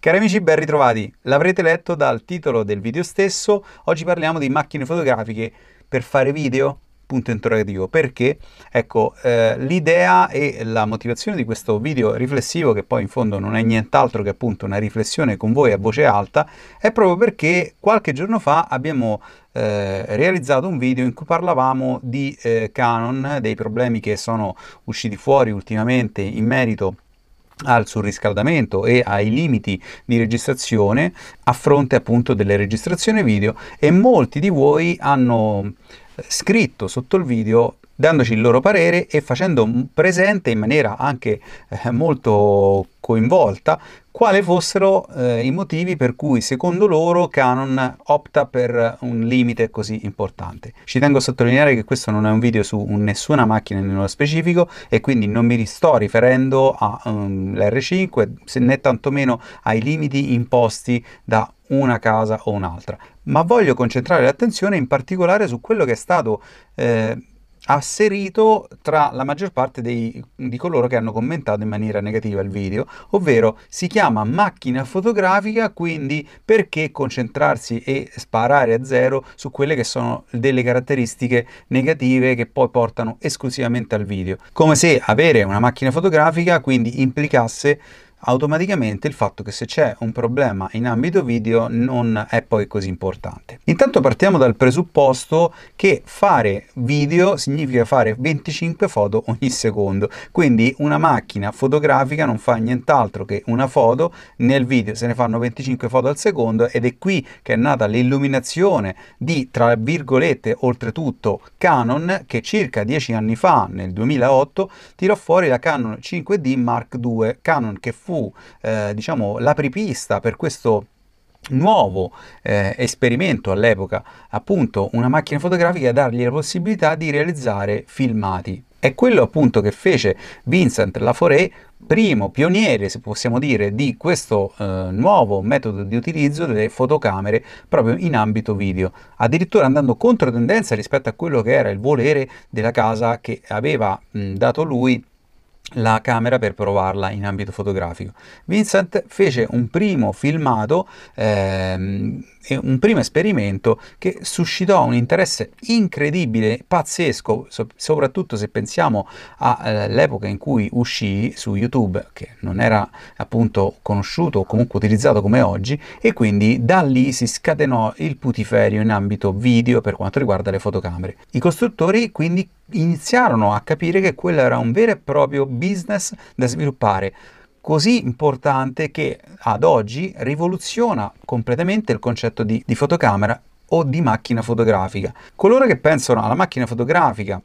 Cari amici, ben ritrovati. L'avrete letto dal titolo del video stesso. Oggi parliamo di macchine fotografiche per fare video? Punto interrogativo. Perché? Ecco, eh, l'idea e la motivazione di questo video riflessivo, che poi in fondo non è nient'altro che appunto una riflessione con voi a voce alta, è proprio perché qualche giorno fa abbiamo eh, realizzato un video in cui parlavamo di eh, Canon, dei problemi che sono usciti fuori ultimamente in merito al surriscaldamento e ai limiti di registrazione a fronte appunto delle registrazioni video e molti di voi hanno eh, scritto sotto il video dandoci il loro parere e facendo presente in maniera anche eh, molto coinvolta quali fossero eh, i motivi per cui secondo loro Canon opta per un limite così importante. Ci tengo a sottolineare che questo non è un video su nessuna macchina nello specifico e quindi non mi sto riferendo all'R5 um, né tantomeno ai limiti imposti da una casa o un'altra, ma voglio concentrare l'attenzione in particolare su quello che è stato eh, asserito tra la maggior parte dei, di coloro che hanno commentato in maniera negativa il video, ovvero si chiama macchina fotografica, quindi perché concentrarsi e sparare a zero su quelle che sono delle caratteristiche negative che poi portano esclusivamente al video, come se avere una macchina fotografica quindi implicasse automaticamente il fatto che se c'è un problema in ambito video non è poi così importante. Intanto partiamo dal presupposto che fare video significa fare 25 foto ogni secondo, quindi una macchina fotografica non fa nient'altro che una foto, nel video se ne fanno 25 foto al secondo ed è qui che è nata l'illuminazione di, tra virgolette, oltretutto Canon che circa 10 anni fa, nel 2008, tirò fuori la Canon 5D Mark II, Canon che fu fu eh, diciamo l'apripista per questo nuovo eh, esperimento all'epoca, appunto una macchina fotografica dargli la possibilità di realizzare filmati. È quello appunto che fece Vincent Laforet, primo pioniere, se possiamo dire, di questo eh, nuovo metodo di utilizzo delle fotocamere proprio in ambito video, addirittura andando contro tendenza rispetto a quello che era il volere della casa che aveva mh, dato lui la camera per provarla in ambito fotografico. Vincent fece un primo filmato, ehm, un primo esperimento che suscitò un interesse incredibile, pazzesco, so- soprattutto se pensiamo all'epoca in cui uscì su YouTube, che non era appunto conosciuto o comunque utilizzato come oggi, e quindi da lì si scatenò il putiferio in ambito video per quanto riguarda le fotocamere. I costruttori quindi iniziarono a capire che quello era un vero e proprio business da sviluppare così importante che ad oggi rivoluziona completamente il concetto di, di fotocamera o di macchina fotografica. Coloro che pensano alla macchina fotografica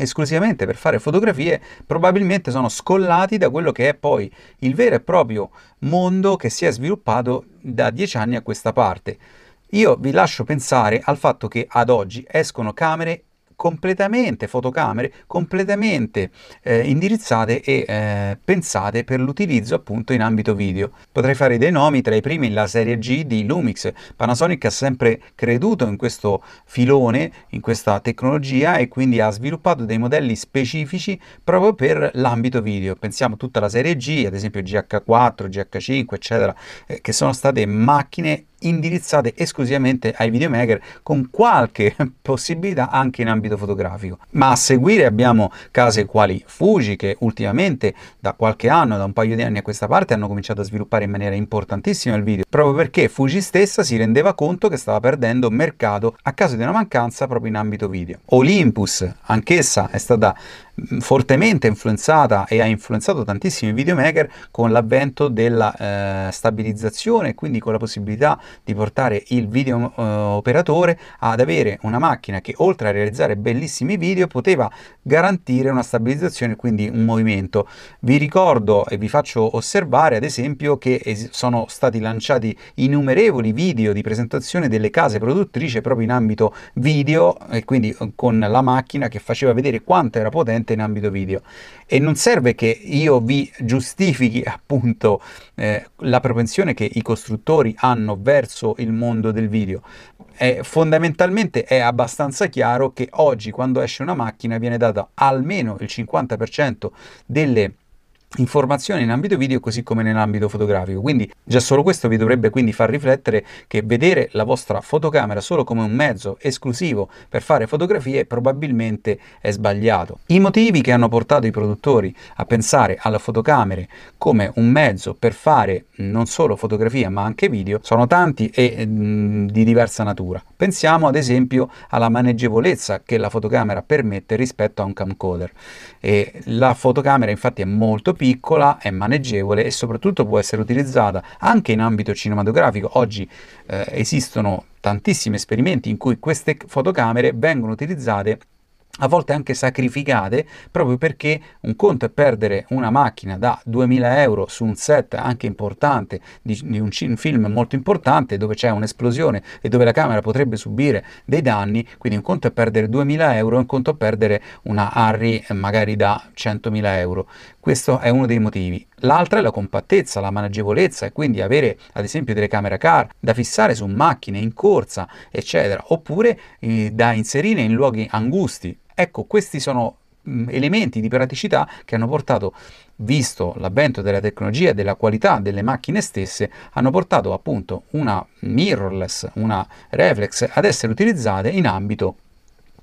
esclusivamente per fare fotografie probabilmente sono scollati da quello che è poi il vero e proprio mondo che si è sviluppato da dieci anni a questa parte. Io vi lascio pensare al fatto che ad oggi escono camere completamente fotocamere completamente eh, indirizzate e eh, pensate per l'utilizzo appunto in ambito video. Potrei fare dei nomi tra i primi la serie G di Lumix. Panasonic ha sempre creduto in questo filone, in questa tecnologia e quindi ha sviluppato dei modelli specifici proprio per l'ambito video. Pensiamo tutta la serie G, ad esempio GH4, GH5, eccetera, eh, che sono state macchine indirizzate esclusivamente ai videomaker con qualche possibilità anche in ambito fotografico. Ma a seguire abbiamo case quali Fuji che ultimamente da qualche anno, da un paio di anni a questa parte hanno cominciato a sviluppare in maniera importantissima il video, proprio perché Fuji stessa si rendeva conto che stava perdendo mercato a causa di una mancanza proprio in ambito video. Olympus, anch'essa è stata fortemente influenzata e ha influenzato tantissimi videomaker con l'avvento della eh, stabilizzazione, quindi con la possibilità di portare il video eh, operatore ad avere una macchina che oltre a realizzare bellissimi video poteva garantire una stabilizzazione, quindi un movimento. Vi ricordo e vi faccio osservare ad esempio che sono stati lanciati innumerevoli video di presentazione delle case produttrici proprio in ambito video e quindi con la macchina che faceva vedere quanto era potente in ambito video. E non serve che io vi giustifichi appunto eh, la propensione che i costruttori hanno verso il mondo del video. È, fondamentalmente è abbastanza chiaro che oggi quando esce una macchina viene data almeno il 50% delle informazioni in ambito video così come nell'ambito fotografico. Quindi già solo questo vi dovrebbe quindi far riflettere che vedere la vostra fotocamera solo come un mezzo esclusivo per fare fotografie probabilmente è sbagliato. I motivi che hanno portato i produttori a pensare alle fotocamere come un mezzo per fare non solo fotografia ma anche video sono tanti e mh, mm, di diversa natura. Pensiamo ad esempio alla maneggevolezza che la fotocamera permette rispetto a un camcorder. E la fotocamera infatti è molto piccola, è maneggevole e soprattutto può essere utilizzata anche in ambito cinematografico. Oggi eh, esistono tantissimi esperimenti in cui queste fotocamere vengono utilizzate a volte anche sacrificate proprio perché un conto è perdere una macchina da 2000 euro su un set anche importante di, di un, film molto importante dove c'è un'esplosione e dove la camera potrebbe subire dei danni quindi un conto è perdere 2000 euro un conto è perdere una Harry magari da 100.000 euro questo è uno dei motivi l'altra è la compattezza la maneggevolezza e quindi avere ad esempio delle camere car da fissare su macchine in corsa eccetera oppure eh, da inserire in luoghi angusti Ecco, questi sono mm, elementi di praticità che hanno portato, visto l'avvento della tecnologia e della qualità delle macchine stesse, hanno portato appunto una mirrorless, una reflex ad essere utilizzate in ambito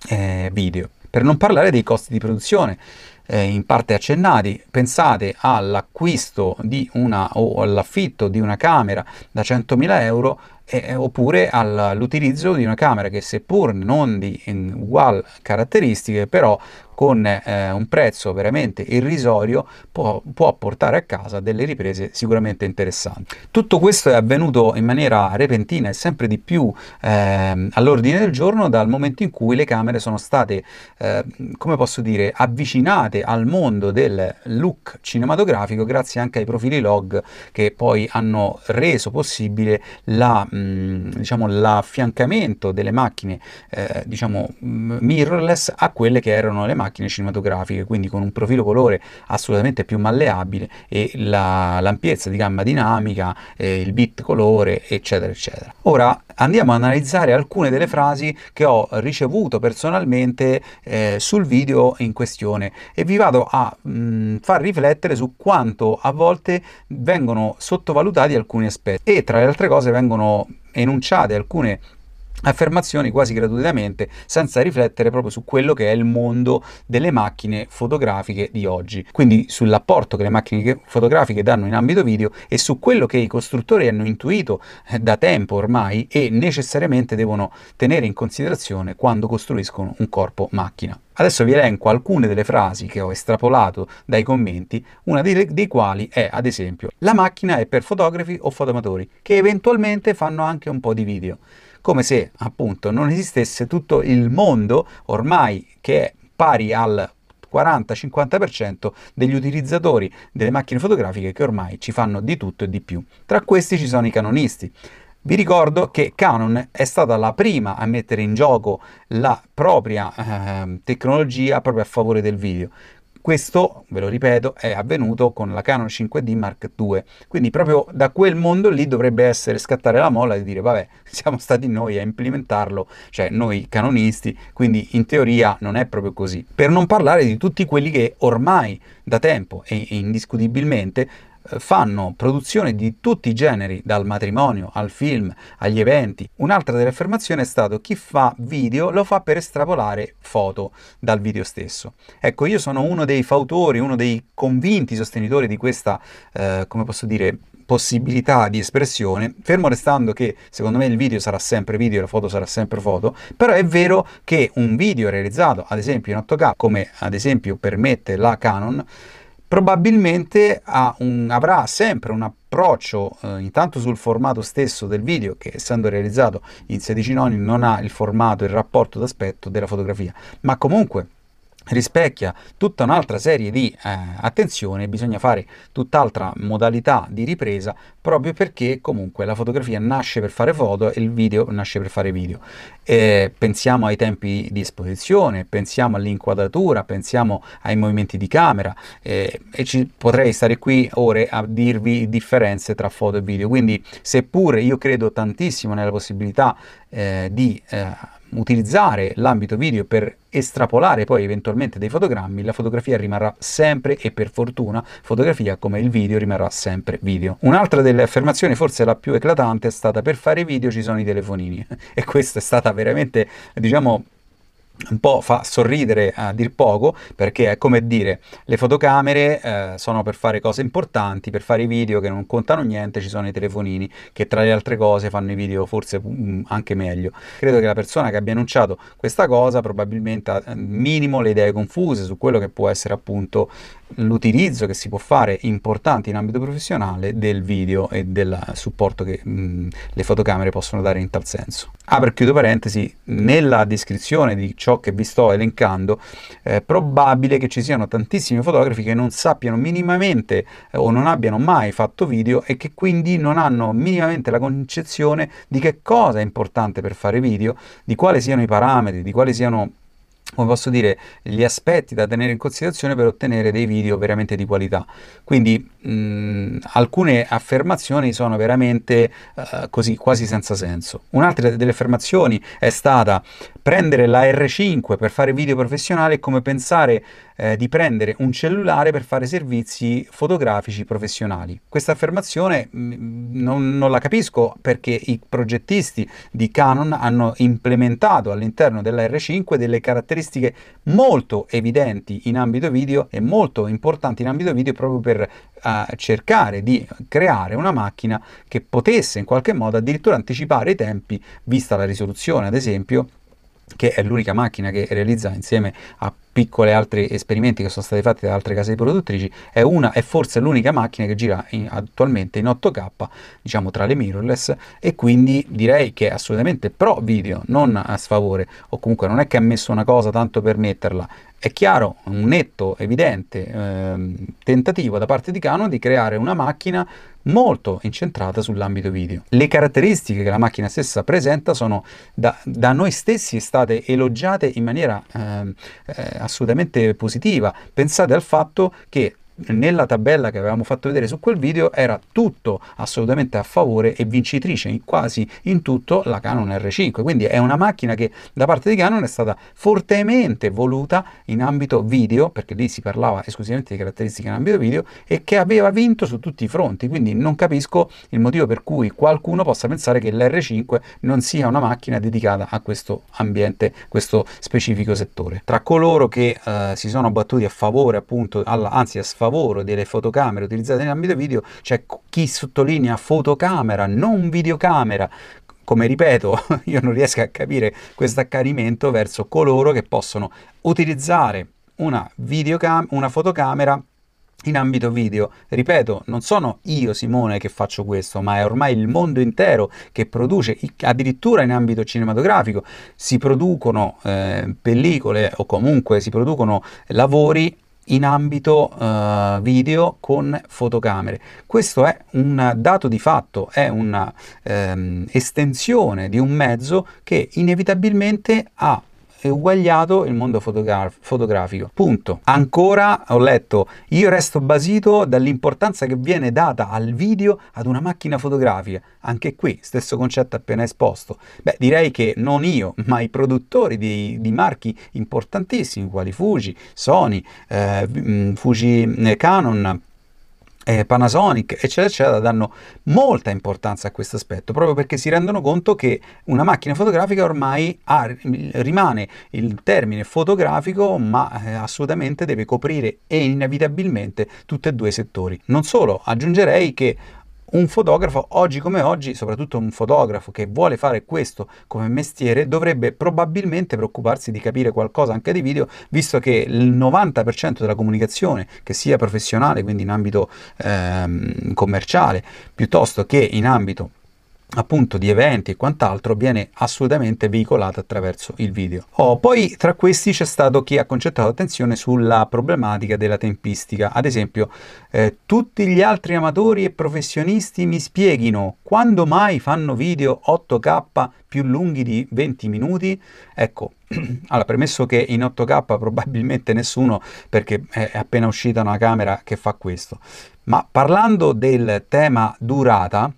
eh, video. Per non parlare dei costi di produzione, eh, in parte accennati, pensate all'acquisto di una o all'affitto di una camera da 100.000 euro eh, oppure all'utilizzo di una camera che seppur non di uguali caratteristiche però con eh, un prezzo veramente irrisorio può, può, portare a casa delle riprese sicuramente interessanti. Tutto questo è avvenuto in maniera repentina e sempre di più eh, all'ordine del giorno dal momento in cui le camere sono state, eh, come posso dire, avvicinate al mondo del look cinematografico grazie anche ai profili log che poi hanno reso possibile la Mm, diciamo, l'affiancamento delle macchine eh, diciamo, mirrorless a quelle che erano le macchine cinematografiche, quindi con un profilo colore assolutamente più malleabile e la, l'ampiezza di gamma dinamica, eh, il bit colore, eccetera, eccetera. Ora andiamo a analizzare alcune delle frasi che ho ricevuto personalmente eh, sul video in questione e vi vado a mh, mm, far riflettere su quanto a volte vengono sottovalutati alcuni aspetti e tra le altre cose vengono enunciate alcune affermazioni quasi gratuitamente senza riflettere proprio su quello che è il mondo delle macchine fotografiche di oggi. Quindi sull'apporto che le macchine fotografiche danno in ambito video e su quello che i costruttori hanno intuito eh, da tempo ormai e necessariamente devono tenere in considerazione quando costruiscono un corpo macchina. Adesso vi elenco alcune delle frasi che ho estrapolato dai commenti, una dei, dei, quali è ad esempio la macchina è per fotografi o fotomatori che eventualmente fanno anche un po' di video come se appunto non esistesse tutto il mondo ormai che è pari al 40-50% degli utilizzatori delle macchine fotografiche che ormai ci fanno di tutto e di più. Tra questi ci sono i canonisti. Vi ricordo che Canon è stata la prima a mettere in gioco la propria eh, tecnologia proprio a favore del video. Questo, ve lo ripeto, è avvenuto con la Canon 5D Mark II, quindi proprio da quel mondo lì dovrebbe essere scattare la molla di dire vabbè, siamo stati noi a implementarlo, cioè noi canonisti, quindi in teoria non è proprio così. Per non parlare di tutti quelli che ormai da tempo e indiscutibilmente fanno produzione di tutti i generi, dal matrimonio al film, agli eventi. Un'altra delle affermazioni è stato chi fa video lo fa per estrapolare foto dal video stesso. Ecco, io sono uno dei fautori, uno dei convinti sostenitori di questa, eh, come posso dire, possibilità di espressione, fermo restando che secondo me il video sarà sempre video e la foto sarà sempre foto, però è vero che un video realizzato ad esempio in 8K, come ad esempio permette la Canon, probabilmente un, avrà sempre un approccio eh, intanto sul formato stesso del video che essendo realizzato in 16 noni non ha il formato, il rapporto d'aspetto della fotografia, ma comunque rispecchia tutta un'altra serie di eh, attenzione, bisogna fare tutt'altra modalità di ripresa proprio perché comunque la fotografia nasce per fare foto e il video nasce per fare video. Eh, pensiamo ai tempi di esposizione, pensiamo all'inquadratura, pensiamo ai movimenti di camera eh, e ci potrei stare qui ore a dirvi differenze tra foto e video, quindi seppure io credo tantissimo nella possibilità eh, di eh, utilizzare l'ambito video per estrapolare poi eventualmente dei fotogrammi, la fotografia rimarrà sempre e per fortuna fotografia come il video rimarrà sempre video. Un'altra delle affermazioni, forse la più eclatante, è stata per fare video ci sono i telefonini e questa è stata veramente, diciamo, un po' fa sorridere a dir poco perché è come dire le fotocamere eh, sono per fare cose importanti per fare i video che non contano niente ci sono i telefonini che tra le altre cose fanno i video forse um, anche meglio. Credo che la persona che abbia annunciato questa cosa probabilmente ha eh, minimo le idee confuse su quello che può essere appunto l'utilizzo che si può fare importante in ambito professionale del video e del supporto che mh, le fotocamere possono dare in tal senso. Apro e chiudo parentesi, nella descrizione di ciò che vi sto elencando è probabile che ci siano tantissimi fotografi che non sappiano minimamente eh, o non abbiano mai fatto video e che quindi non hanno minimamente la concezione di che cosa è importante per fare video, di quali siano i parametri, di quali siano come posso dire, gli aspetti da tenere in considerazione per ottenere dei video veramente di qualità. Quindi mh, alcune affermazioni sono veramente uh, così, quasi senza senso. Un'altra delle affermazioni è stata prendere la R5 per fare video professionali è come pensare eh, di prendere un cellulare per fare servizi fotografici professionali. Questa affermazione mh, non, non la capisco perché i progettisti di Canon hanno implementato all'interno della R5 delle caratteristiche molto evidenti in ambito video e molto importanti in ambito video proprio per uh, cercare di creare una macchina che potesse in qualche modo addirittura anticipare i tempi, vista la risoluzione ad esempio, che è l'unica macchina che realizza insieme a piccoli altri esperimenti che sono stati fatti da altre case produttrici, è, una, è forse l'unica macchina che gira in, attualmente in 8K, diciamo tra le mirrorless, e quindi direi che è assolutamente pro video, non a sfavore, o comunque non è che ha messo una cosa tanto per metterla, è chiaro, un netto, evidente eh, tentativo da parte di Canon di creare una macchina molto incentrata sull'ambito video. Le caratteristiche che la macchina stessa presenta sono da, da noi stessi state elogiate in maniera eh, eh, assolutamente positiva. Pensate al fatto che nella tabella che avevamo fatto vedere su quel video era tutto assolutamente a favore e vincitrice in quasi in tutto la Canon R5 quindi è una macchina che da parte di Canon è stata fortemente voluta in ambito video perché lì si parlava esclusivamente di caratteristiche in ambito video e che aveva vinto su tutti i fronti. Quindi non capisco il motivo per cui qualcuno possa pensare che l'R5 non sia una macchina dedicata a questo ambiente questo specifico settore. Tra coloro che eh, si sono battuti a favore appunto alla, anzi a sfavore favore delle fotocamere utilizzate in ambito video, c'è chi sottolinea fotocamera, non videocamera, come ripeto, io non riesco a capire questo accanimento verso coloro che possono utilizzare una, videocam- una fotocamera in ambito video. Ripeto, non sono io Simone che faccio questo, ma è ormai il mondo intero che produce, addirittura in ambito cinematografico, si producono eh, pellicole o comunque si producono lavori in ambito uh, video con fotocamere. Questo è un dato di fatto, è un'estensione ehm, di un mezzo che inevitabilmente ha uguagliato il mondo fotogra- fotografico. Punto. Ancora ho letto, io resto basito dall'importanza che viene data al video ad una macchina fotografica. Anche qui, stesso concetto appena esposto. Beh, direi che non io, ma i produttori di, di marchi importantissimi, quali Fuji, Sony, eh, Fuji eh, Canon, eh, Panasonic, eccetera, eccetera, danno molta importanza a questo aspetto, proprio perché si rendono conto che una macchina fotografica ormai ha, rimane il termine fotografico, ma eh, assolutamente deve coprire e inevitabilmente tutti e due i settori. Non solo, aggiungerei che un fotografo oggi come oggi, soprattutto un fotografo che vuole fare questo come mestiere, dovrebbe probabilmente preoccuparsi di capire qualcosa anche di video, visto che il 90% della comunicazione, che sia professionale, quindi in ambito ehm, commerciale, piuttosto che in ambito appunto di eventi e quant'altro viene assolutamente veicolata attraverso il video. Oh, poi tra questi c'è stato chi ha concentrato attenzione sulla problematica della tempistica. Ad esempio, eh, tutti gli altri amatori e professionisti mi spieghino quando mai fanno video 8K più lunghi di 20 minuti? Ecco, allora, premesso che in 8K probabilmente nessuno, perché è appena uscita una camera che fa questo, ma parlando del tema durata,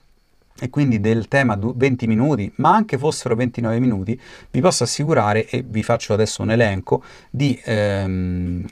e quindi del tema 20 minuti, ma anche fossero 29 minuti, vi posso assicurare, e vi faccio adesso un elenco, di ehm,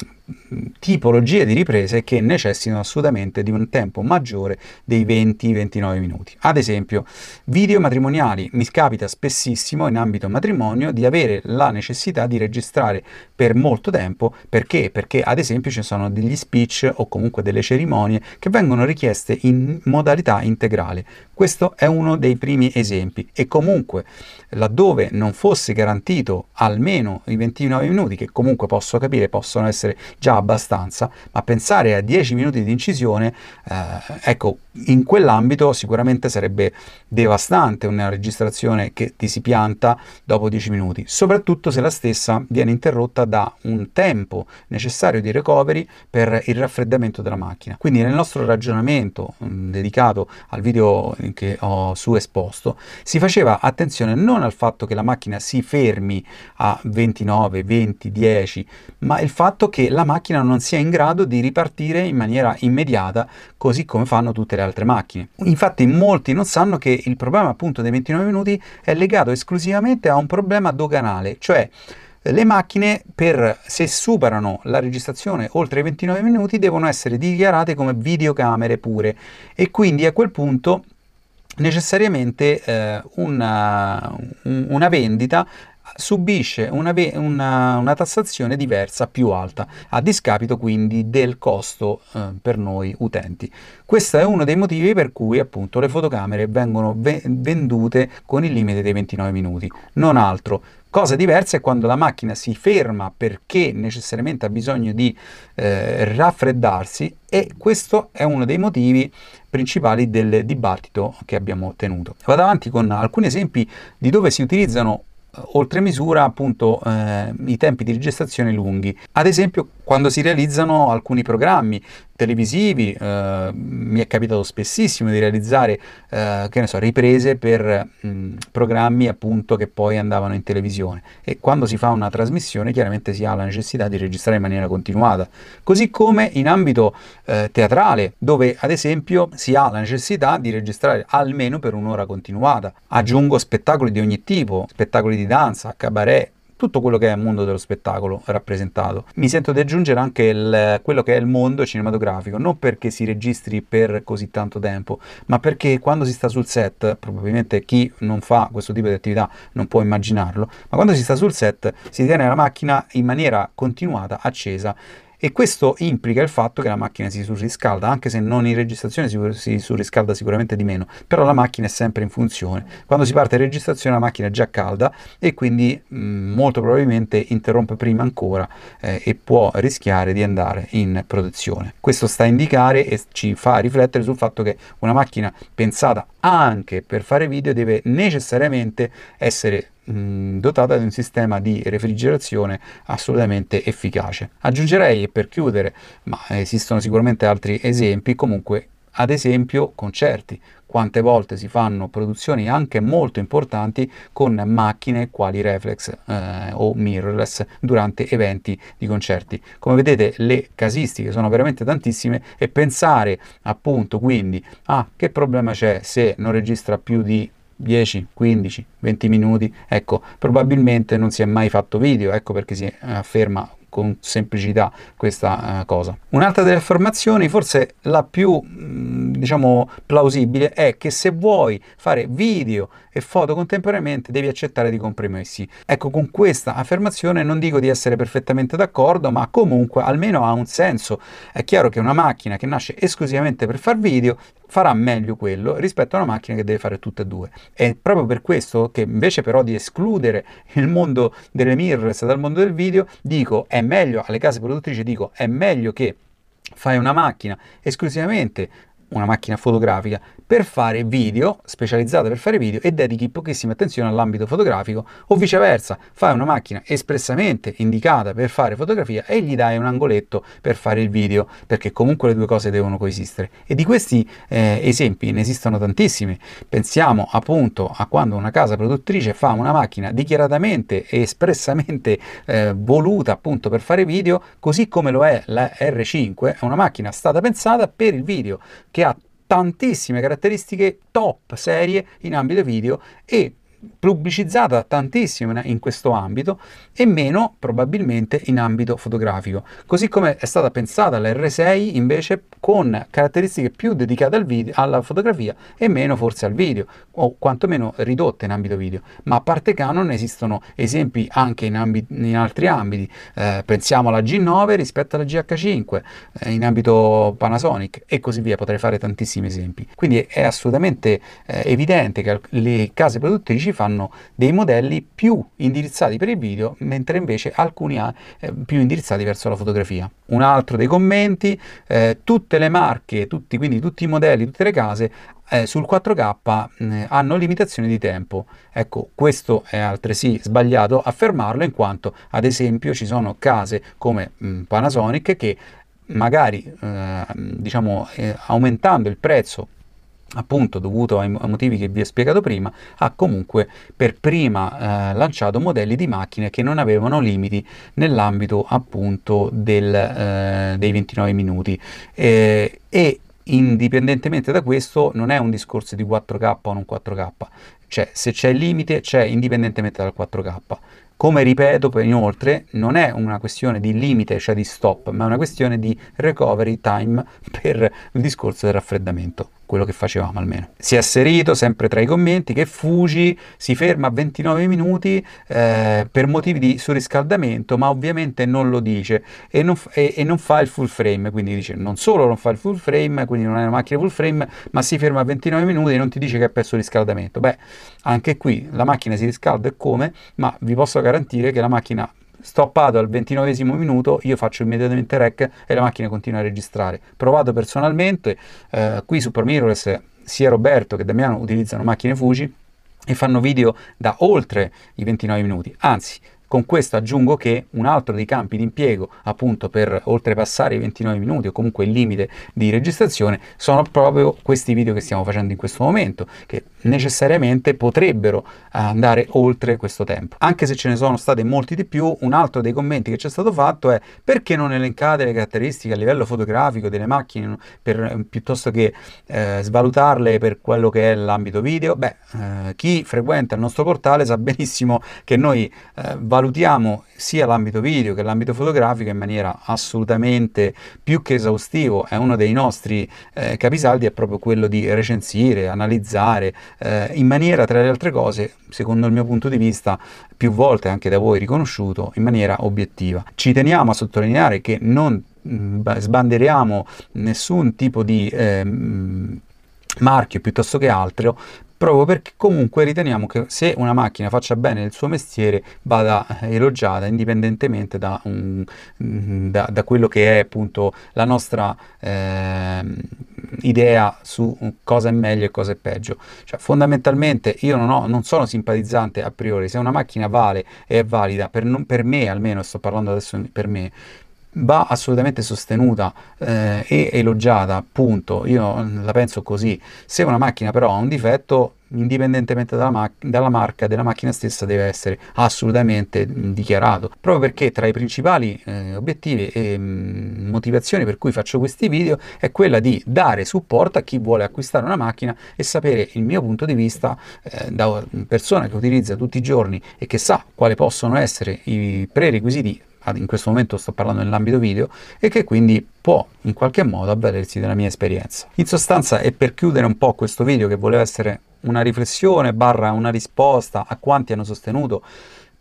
tipologie di riprese che necessitano assolutamente di un tempo maggiore dei 20-29 minuti. Ad esempio, video matrimoniali. Mi capita spessissimo in ambito matrimonio di avere la necessità di registrare per molto tempo perché? Perché ad esempio ci sono degli speech o comunque delle cerimonie che vengono richieste in modalità integrale. Questo è uno dei primi esempi e comunque laddove non fosse garantito almeno i 29 minuti che comunque posso capire possono essere già abbastanza, ma pensare a 10 minuti di incisione, eh, ecco, in quell'ambito sicuramente sarebbe devastante una registrazione che ti si pianta dopo 10 minuti, soprattutto se la stessa viene interrotta da un tempo necessario di recovery per il raffreddamento della macchina. Quindi nel nostro ragionamento mm, dedicato al video che ho su esposto, si faceva attenzione non al fatto che la macchina si fermi a 29, 20, 10, ma il fatto che la macchina non sia in grado di ripartire in maniera immediata, così come fanno tutte le altre macchine. Infatti molti non sanno che il problema appunto dei 29 minuti è legato esclusivamente a un problema doganale, cioè le macchine per se superano la registrazione oltre i 29 minuti devono essere dichiarate come videocamere pure e quindi a quel punto necessariamente eh, una, una vendita subisce una, una, una, tassazione diversa più alta, a discapito quindi del costo eh, per noi utenti. Questo è uno dei motivi per cui appunto le fotocamere vengono ve- vendute con il limite dei 29 minuti, non altro. Cosa diversa è quando la macchina si ferma perché necessariamente ha bisogno di eh, raffreddarsi e questo è uno dei motivi principali del dibattito che abbiamo ottenuto. Vado avanti con alcuni esempi di dove si utilizzano oltre misura appunto eh, i tempi di registrazione lunghi. Ad esempio quando si realizzano alcuni programmi televisivi, eh, mi è capitato spessissimo di realizzare eh, che ne so, riprese per mh, programmi appunto che poi andavano in televisione e quando si fa una trasmissione chiaramente si ha la necessità di registrare in maniera continuata. Così come in ambito eh, teatrale dove ad esempio si ha la necessità di registrare almeno per un'ora continuata. Aggiungo spettacoli di ogni tipo, spettacoli di danza, cabaret, tutto quello che è il mondo dello spettacolo rappresentato. Mi sento di aggiungere anche il, quello che è il mondo cinematografico, non perché si registri per così tanto tempo, ma perché quando si sta sul set, probabilmente chi non fa questo tipo di attività non può immaginarlo, ma quando si sta sul set si tiene la macchina in maniera continuata accesa e questo implica il fatto che la macchina si surriscalda, anche se non in registrazione si, si surriscalda sicuramente di meno, però la macchina è sempre in funzione. Quando si parte in registrazione la macchina è già calda e quindi mh, molto probabilmente interrompe prima ancora eh, e può rischiare di andare in produzione. Questo sta a indicare e ci fa riflettere sul fatto che una macchina pensata anche per fare video deve necessariamente essere mh, dotata di un sistema di refrigerazione assolutamente efficace. Aggiungerei, per chiudere, ma esistono sicuramente altri esempi, comunque ad esempio concerti. Quante volte si fanno produzioni anche molto importanti con macchine quali reflex eh, o mirrorless durante eventi di concerti. Come vedete le casistiche sono veramente tantissime e pensare appunto quindi a ah, che problema c'è se non registra più di 10, 15, 20 minuti, ecco, probabilmente non si è mai fatto video, ecco perché si afferma con semplicità questa uh, cosa. Un'altra delle affermazioni, forse la più mm, diciamo plausibile, è che se vuoi fare video e foto contemporaneamente devi accettare di compromessi. Ecco, con questa affermazione non dico di essere perfettamente d'accordo, ma comunque almeno ha un senso. È chiaro che una macchina che nasce esclusivamente per far video farà meglio quello rispetto a una macchina che deve fare tutte e due. È proprio per questo che invece però di escludere il mondo delle mirrorless dal mondo del video, dico è meglio alle case produttrici, dico è meglio che fai una macchina esclusivamente una macchina fotografica per fare video, specializzata per fare video e dedichi pochissima attenzione all'ambito fotografico o viceversa, fai una macchina espressamente indicata per fare fotografia e gli dai un angoletto per fare il video, perché comunque le due cose devono coesistere. E di questi eh, esempi ne esistono tantissimi. Pensiamo appunto a quando una casa produttrice fa una macchina dichiaratamente e espressamente eh, voluta appunto per fare video, così come lo è la R5, è una macchina stata pensata per il video che ha tantissime caratteristiche top serie in ambito video e pubblicizzata tantissimo in questo ambito e meno probabilmente in ambito fotografico. Così come è stata pensata la R6 invece con caratteristiche più dedicate al video, alla fotografia e meno forse al video o quantomeno ridotte in ambito video. Ma a parte Canon esistono esempi anche in, ambiti, in altri ambiti. Eh, pensiamo alla G9 rispetto alla GH5 eh, in ambito Panasonic e così via. Potrei fare tantissimi esempi. Quindi è assolutamente eh, evidente che le case produttrici fanno dei modelli più indirizzati per il video, mentre invece alcuni ha, eh, più indirizzati verso la fotografia. Un altro dei commenti, eh, tutte le marche, tutti, quindi tutti i modelli, tutte le case eh, sul 4K eh, hanno limitazioni di tempo. Ecco, questo è altresì sbagliato affermarlo in quanto ad esempio ci sono case come mh, Panasonic che magari eh, diciamo eh, aumentando il prezzo appunto dovuto ai, motivi che vi ho spiegato prima, ha comunque per prima eh, lanciato modelli di macchine che non avevano limiti nell'ambito appunto del, eh, dei 29 minuti. Eh, e indipendentemente da questo non è un discorso di 4K o non 4K, cioè se c'è il limite c'è indipendentemente dal 4K. Come ripeto inoltre, non è una questione di limite, cioè di stop, ma è una questione di recovery time per il discorso del raffreddamento quello che facevamo almeno. Si è asserito sempre tra i commenti che Fuji si ferma a 29 minuti eh, per motivi di surriscaldamento, ma ovviamente non lo dice e non, e, e non, fa il full frame, quindi dice non solo non fa il full frame, quindi non è una macchina full frame, ma si ferma a 29 minuti e non ti dice che è per surriscaldamento. Beh, anche qui la macchina si riscalda e come, ma vi posso garantire che la macchina stoppato al 29 minuto, io faccio immediatamente rec e la macchina continua a registrare. Provato personalmente, eh, qui su Promirrorless sia Roberto che Damiano utilizzano macchine Fuji e fanno video da oltre i 29 minuti, anzi con questo aggiungo che un altro dei campi di impiego, appunto per oltrepassare i 29 minuti o comunque il limite di registrazione, sono proprio questi video che stiamo facendo in questo momento, che necessariamente potrebbero andare oltre questo tempo. Anche se ce ne sono state molti di più, un altro dei commenti che ci è stato fatto è perché non elencate le caratteristiche a livello fotografico delle macchine per, piuttosto che eh, svalutarle per quello che è l'ambito video? Beh, eh, chi frequenta il nostro portale sa benissimo che noi eh, valutiamo sia l'ambito video che l'ambito fotografico in maniera assolutamente più che esaustivo. È uno dei nostri eh, capisaldi, è proprio quello di recensire, analizzare eh, in maniera, tra le altre cose, secondo il mio punto di vista, più volte anche da voi riconosciuto, in maniera obiettiva. Ci teniamo a sottolineare che non mm, sbanderiamo nessun tipo di eh, marchio piuttosto che altro proprio perché comunque riteniamo che se una macchina faccia bene il suo mestiere vada elogiata indipendentemente da, un, da, da quello che è appunto la nostra eh, idea su cosa è meglio e cosa è peggio. Cioè, fondamentalmente io non, ho, non, sono simpatizzante a priori, se una macchina vale e è valida, per, non, per me almeno, sto parlando adesso per me, va assolutamente sostenuta eh, e elogiata, punto. Io la penso così. Se una macchina però ha un difetto, indipendentemente dalla, ma- dalla marca della macchina stessa, deve essere assolutamente dichiarato. Proprio perché tra i principali eh, obiettivi e mh, motivazioni per cui faccio questi video è quella di dare supporto a chi vuole acquistare una macchina e sapere il mio punto di vista eh, da persona che utilizza tutti i giorni e che sa quali possono essere i prerequisiti in questo momento sto parlando nell'ambito video, e che quindi può in qualche modo avvalersi della mia esperienza. In sostanza, e per chiudere un po' questo video che voleva essere una riflessione barra una risposta a quanti hanno sostenuto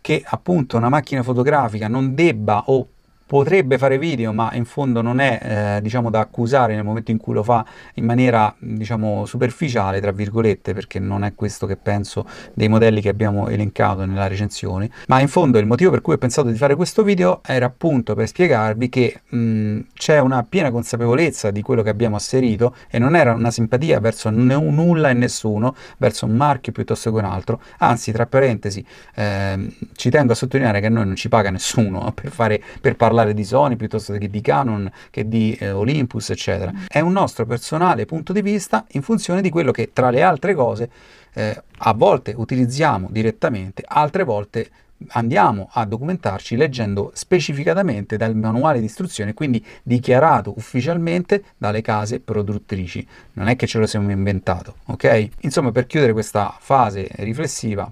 che appunto una macchina fotografica non debba o potrebbe fare video, ma in fondo non è eh, diciamo da accusare nel momento in cui lo fa in maniera diciamo superficiale, tra virgolette, perché non è questo che penso dei modelli che abbiamo elencato nella recensione, ma in fondo il motivo per cui ho pensato di fare questo video era appunto per spiegarvi che mh, c'è una piena consapevolezza di quello che abbiamo asserito e non era una simpatia verso nulla e nessuno, verso un marchio piuttosto che un altro, anzi tra parentesi eh, ci tengo a sottolineare che a noi non ci paga nessuno per, fare, per parlare parlare di Sony piuttosto che di Canon, che di eh, Olympus, eccetera. È un nostro personale punto di vista in funzione di quello che tra le altre cose eh, a volte utilizziamo direttamente, altre volte andiamo a documentarci leggendo specificatamente dal manuale di istruzione, quindi dichiarato ufficialmente dalle case produttrici. Non è che ce lo siamo inventato, ok? Insomma, per chiudere questa fase riflessiva,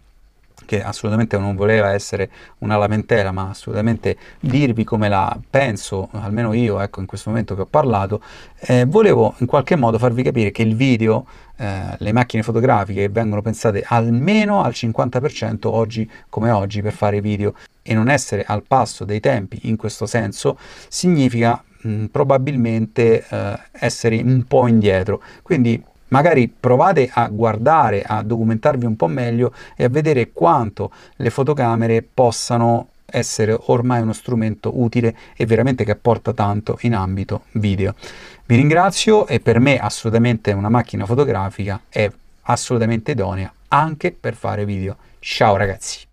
che assolutamente non voleva essere una lamentela, ma assolutamente dirvi come la penso, almeno io, ecco, in questo momento che ho parlato, eh, volevo in qualche modo farvi capire che il video, eh, le macchine fotografiche vengono pensate almeno al 50% oggi come oggi per fare video e non essere al passo dei tempi in questo senso significa mh, probabilmente eh, essere un po' indietro. Quindi Magari provate a guardare, a documentarvi un po' meglio e a vedere quanto le fotocamere possano essere ormai uno strumento utile e veramente che apporta tanto in ambito video. Vi ringrazio e per me assolutamente una macchina fotografica è assolutamente idonea anche per fare video. Ciao ragazzi!